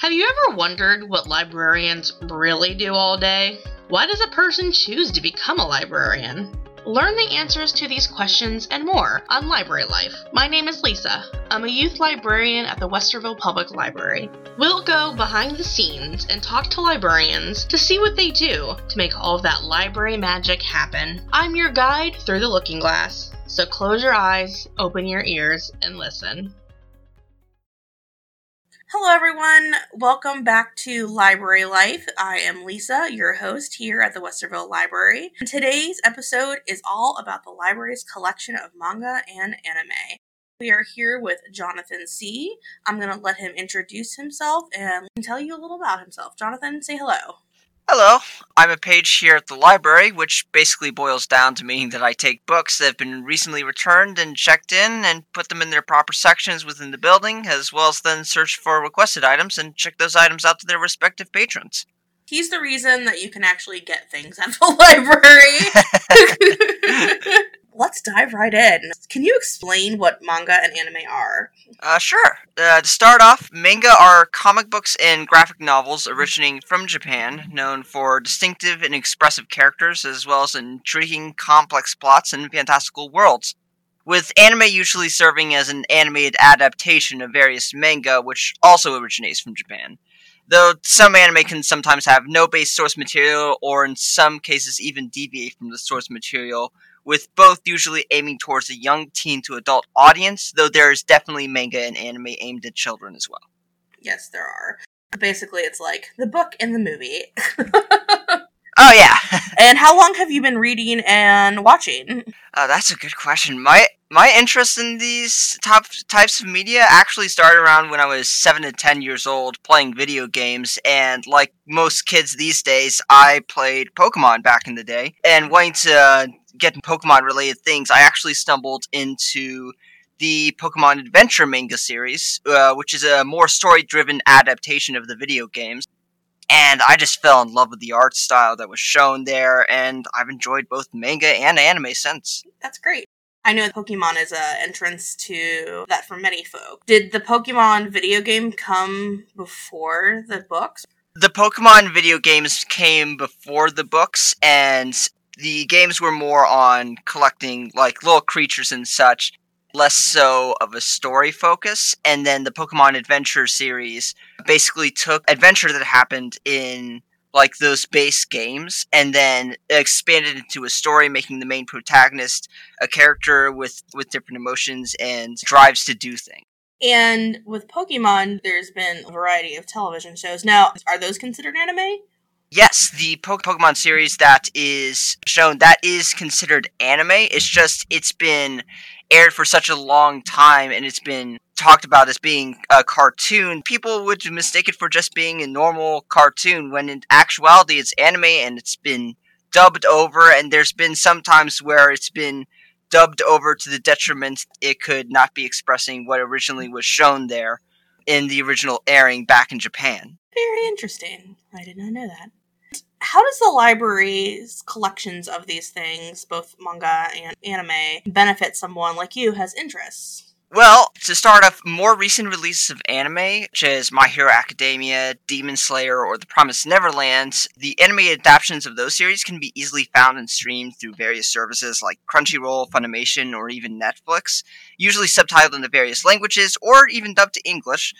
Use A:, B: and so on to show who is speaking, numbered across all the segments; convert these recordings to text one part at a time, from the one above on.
A: Have you ever wondered what librarians really do all day? Why does a person choose to become a librarian? Learn the answers to these questions and more on Library Life. My name is Lisa. I'm a youth librarian at the Westerville Public Library. We'll go behind the scenes and talk to librarians to see what they do to make all of that library magic happen. I'm your guide through the looking glass, so close your eyes, open your ears, and listen. Hello, everyone. Welcome back to Library Life. I am Lisa, your host here at the Westerville Library. And today's episode is all about the library's collection of manga and anime. We are here with Jonathan C. I'm going to let him introduce himself and tell you a little about himself. Jonathan, say hello.
B: Hello, I'm a page here at the library, which basically boils down to meaning that I take books that have been recently returned and checked in and put them in their proper sections within the building, as well as then search for requested items and check those items out to their respective patrons.
A: He's the reason that you can actually get things at the library. let's dive right in. Can you explain what manga and anime are?
B: Uh, sure. Uh, to start off, manga are comic books and graphic novels originating from Japan, known for distinctive and expressive characters, as well as intriguing, complex plots and fantastical worlds. With anime usually serving as an animated adaptation of various manga, which also originates from Japan. Though some anime can sometimes have no base source material, or in some cases even deviate from the source material, with both usually aiming towards a young teen to adult audience, though there is definitely manga and anime aimed at children as well.
A: Yes, there are. Basically, it's like the book and the movie.
B: oh, yeah.
A: and how long have you been reading and watching?
B: Uh, that's a good question. My my interest in these top types of media actually started around when I was seven to ten years old, playing video games. And like most kids these days, I played Pokemon back in the day, and wanting to get Pokemon related things, I actually stumbled into the Pokemon Adventure manga series, uh, which is a more story driven adaptation of the video games. And I just fell in love with the art style that was shown there, and I've enjoyed both manga and anime since.
A: That's great. I know Pokemon is an entrance to that for many folk. Did the Pokemon video game come before the books?
B: The Pokemon video games came before the books, and the games were more on collecting like little creatures and such, less so of a story focus. And then the Pokemon Adventure series basically took adventure that happened in like those base games and then expanded into a story making the main protagonist a character with with different emotions and drives to do things.
A: And with pokemon there's been a variety of television shows. Now are those considered anime
B: Yes, the Pokemon series that is shown that is considered anime. It's just it's been aired for such a long time and it's been talked about as being a cartoon. People would mistake it for just being a normal cartoon when in actuality it's anime and it's been dubbed over and there's been some times where it's been dubbed over to the detriment it could not be expressing what originally was shown there in the original airing back in Japan.
A: Very interesting. I did not know that how does the library's collections of these things, both manga and anime, benefit someone like you who has interests?
B: Well, to start off, more recent releases of anime, such as My Hero Academia, Demon Slayer, or The Promised Neverland, the anime adaptations of those series can be easily found and streamed through various services like Crunchyroll, Funimation, or even Netflix, usually subtitled into various languages or even dubbed to English,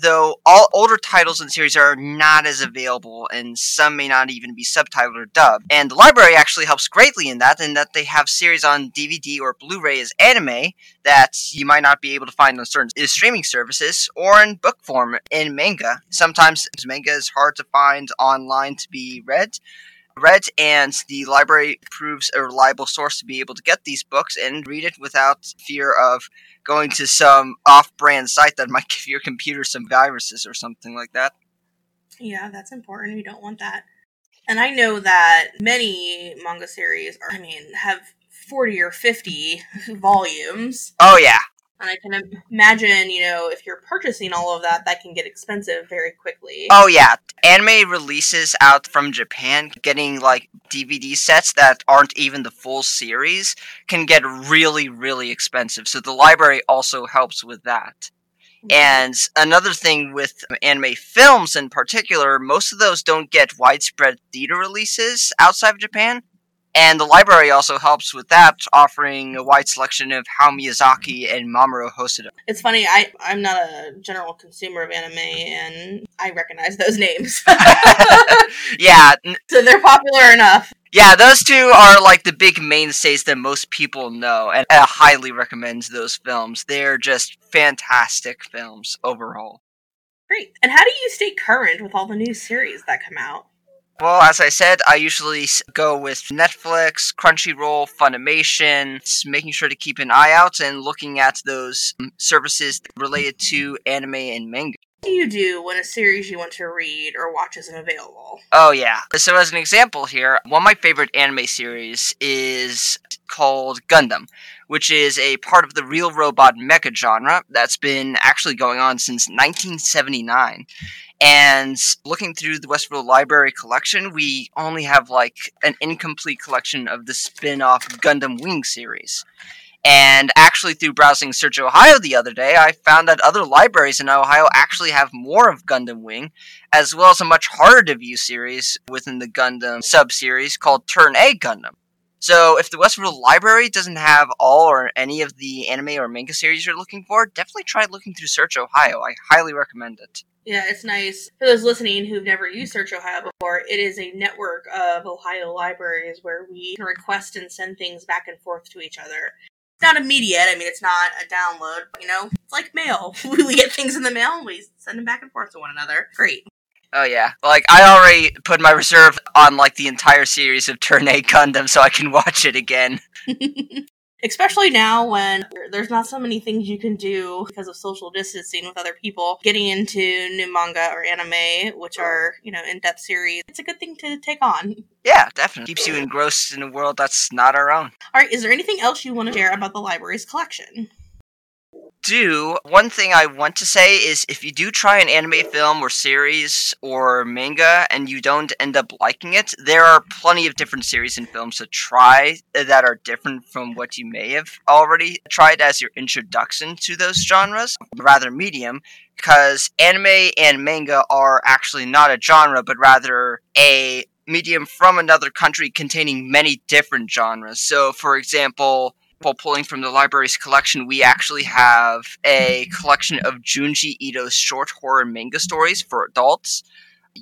B: though all older titles in the series are not as available and some may not even be subtitled or dubbed. And the library actually helps greatly in that in that they have series on DVD or Blu-ray as anime that you might not be able to find on certain streaming services or in book form in manga. Sometimes manga is hard to find online to be read read, and the library proves a reliable source to be able to get these books and read it without fear of going to some off-brand site that might give your computer some viruses or something like that.
A: Yeah, that's important. You don't want that. And I know that many manga series are, I mean, have 40 or 50 volumes.
B: Oh, yeah.
A: And I can imagine, you know, if you're purchasing all of that, that can get expensive very quickly.
B: Oh, yeah. Anime releases out from Japan, getting like DVD sets that aren't even the full series, can get really, really expensive. So the library also helps with that. Mm-hmm. And another thing with anime films in particular, most of those don't get widespread theater releases outside of Japan. And the library also helps with that, offering a wide selection of Hayao Miyazaki and Mamoru Hosoda.
A: It's funny, I, I'm not a general consumer of anime, and I recognize those names.
B: yeah.
A: So they're popular enough.
B: Yeah, those two are like the big mainstays that most people know, and I highly recommend those films. They're just fantastic films overall.
A: Great. And how do you stay current with all the new series that come out?
B: Well, as I said, I usually go with Netflix, Crunchyroll, Funimation, making sure to keep an eye out and looking at those um, services related to anime and manga.
A: What do you do when a series you want to read or watch isn't available?
B: Oh, yeah. So, as an example here, one of my favorite anime series is called Gundam, which is a part of the real robot mecha genre that's been actually going on since 1979. And looking through the Westerville Library collection, we only have like an incomplete collection of the spin off Gundam Wing series. And actually, through browsing Search Ohio the other day, I found that other libraries in Ohio actually have more of Gundam Wing, as well as a much harder to view series within the Gundam sub series called Turn A Gundam. So, if the Westerville Library doesn't have all or any of the anime or manga series you're looking for, definitely try looking through Search Ohio. I highly recommend it.
A: Yeah, it's nice. For those listening who've never used Search Ohio before, it is a network of Ohio libraries where we can request and send things back and forth to each other. It's not immediate. I mean, it's not a download. But, you know, it's like mail. we get things in the mail and we send them back and forth to one another. Great.
B: Oh yeah, like I already put my reserve on like the entire series of Turn A Gundam, so I can watch it again.
A: Especially now when there's not so many things you can do because of social distancing with other people. Getting into new manga or anime, which are, you know, in depth series, it's a good thing to take on.
B: Yeah, definitely. Keeps you engrossed in a world that's not our own.
A: Alright, is there anything else you want to share about the library's collection?
B: Do, one thing I want to say is if you do try an anime film or series or manga and you don't end up liking it, there are plenty of different series and films to try that are different from what you may have already tried as your introduction to those genres, rather medium, because anime and manga are actually not a genre, but rather a medium from another country containing many different genres. So, for example, pulling from the library's collection, we actually have a collection of Junji Ito's short horror manga stories for adults,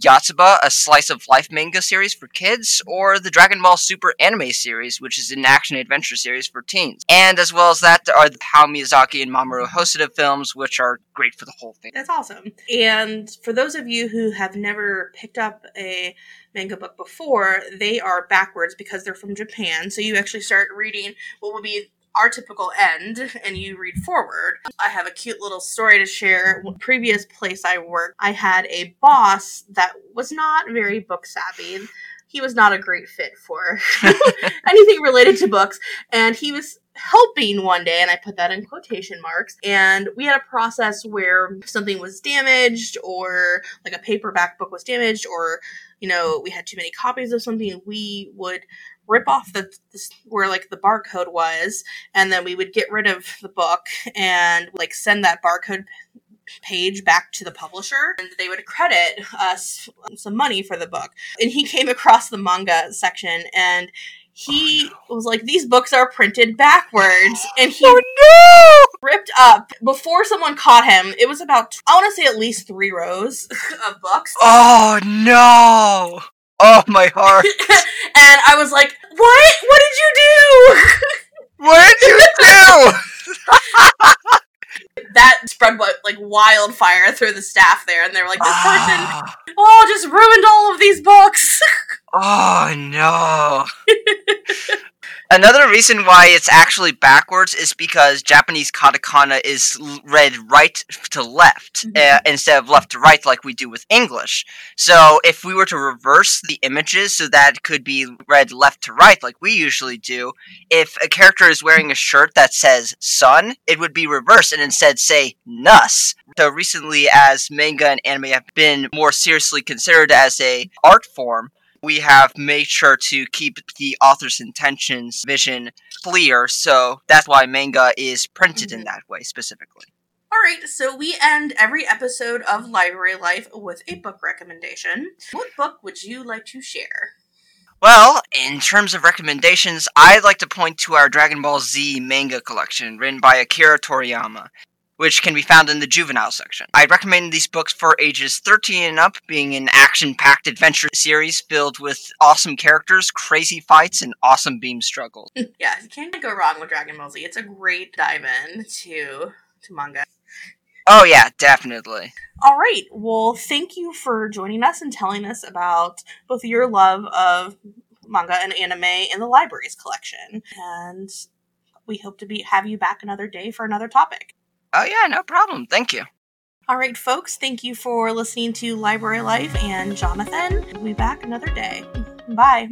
B: Yotsuba, a slice of life manga series for kids, or the Dragon Ball Super anime series, which is an action adventure series for teens. And as well as that, there are the Hayao Miyazaki and Mamoru Hosoda films, which are great for the whole thing.
A: That's awesome. And for those of you who have never picked up a manga book before, they are backwards because they're from Japan. So you actually start reading what would be our typical end and you read forward. I have a cute little story to share. Previous place I worked, I had a boss that was not very book savvy. He was not a great fit for anything related to books, and he was helping one day, and I put that in quotation marks. And we had a process where something was damaged, or like a paperback book was damaged, or you know, we had too many copies of something, and we would rip off the this, where like the barcode was and then we would get rid of the book and like send that barcode page back to the publisher and they would credit us some money for the book and he came across the manga section and he oh, no. was like these books are printed backwards and he
B: oh, no!
A: ripped up before someone caught him it was about i want to say at least three rows of books
B: oh no Oh, my heart.
A: and I was like, what? What did you
B: do? what did you
A: do? that spread like wildfire through the staff there, and they were like, "This person, ah. oh, just ruined all of these books."
B: oh no! Another reason why it's actually backwards is because Japanese katakana is read right to left mm-hmm. uh, instead of left to right like we do with English. So if we were to reverse the images so that could be read left to right like we usually do, if a character is wearing a shirt that says sun, it would be reversed and instead say nus. So recently as manga and anime have been more seriously considered as a art form, we have made sure to keep the author's intentions vision clear, so that's why manga is printed mm-hmm. in that way specifically.
A: All right, so we end every episode of Library Life with a book recommendation. What book would you like to share?
B: Well, in terms of recommendations, I'd like to point to our Dragon Ball Z manga collection written by Akira Toriyama, which can be found in the juvenile section. I'd recommend these books for ages 13 and up, being an action packed adventure series filled with awesome characters, crazy fights, and awesome beam struggles.
A: yeah, you can't go wrong with Dragon Ball Z. It's a great dive in to, to manga.
B: Oh, yeah, definitely.
A: All right. Well, thank you for joining us and telling us about both your love of manga and anime in the library's collection. And we hope to be have you back another day for another topic.
B: Oh, yeah, no problem. Thank you.
A: All right, folks, thank you for listening to Library Life and Jonathan. We'll be back another day. Bye.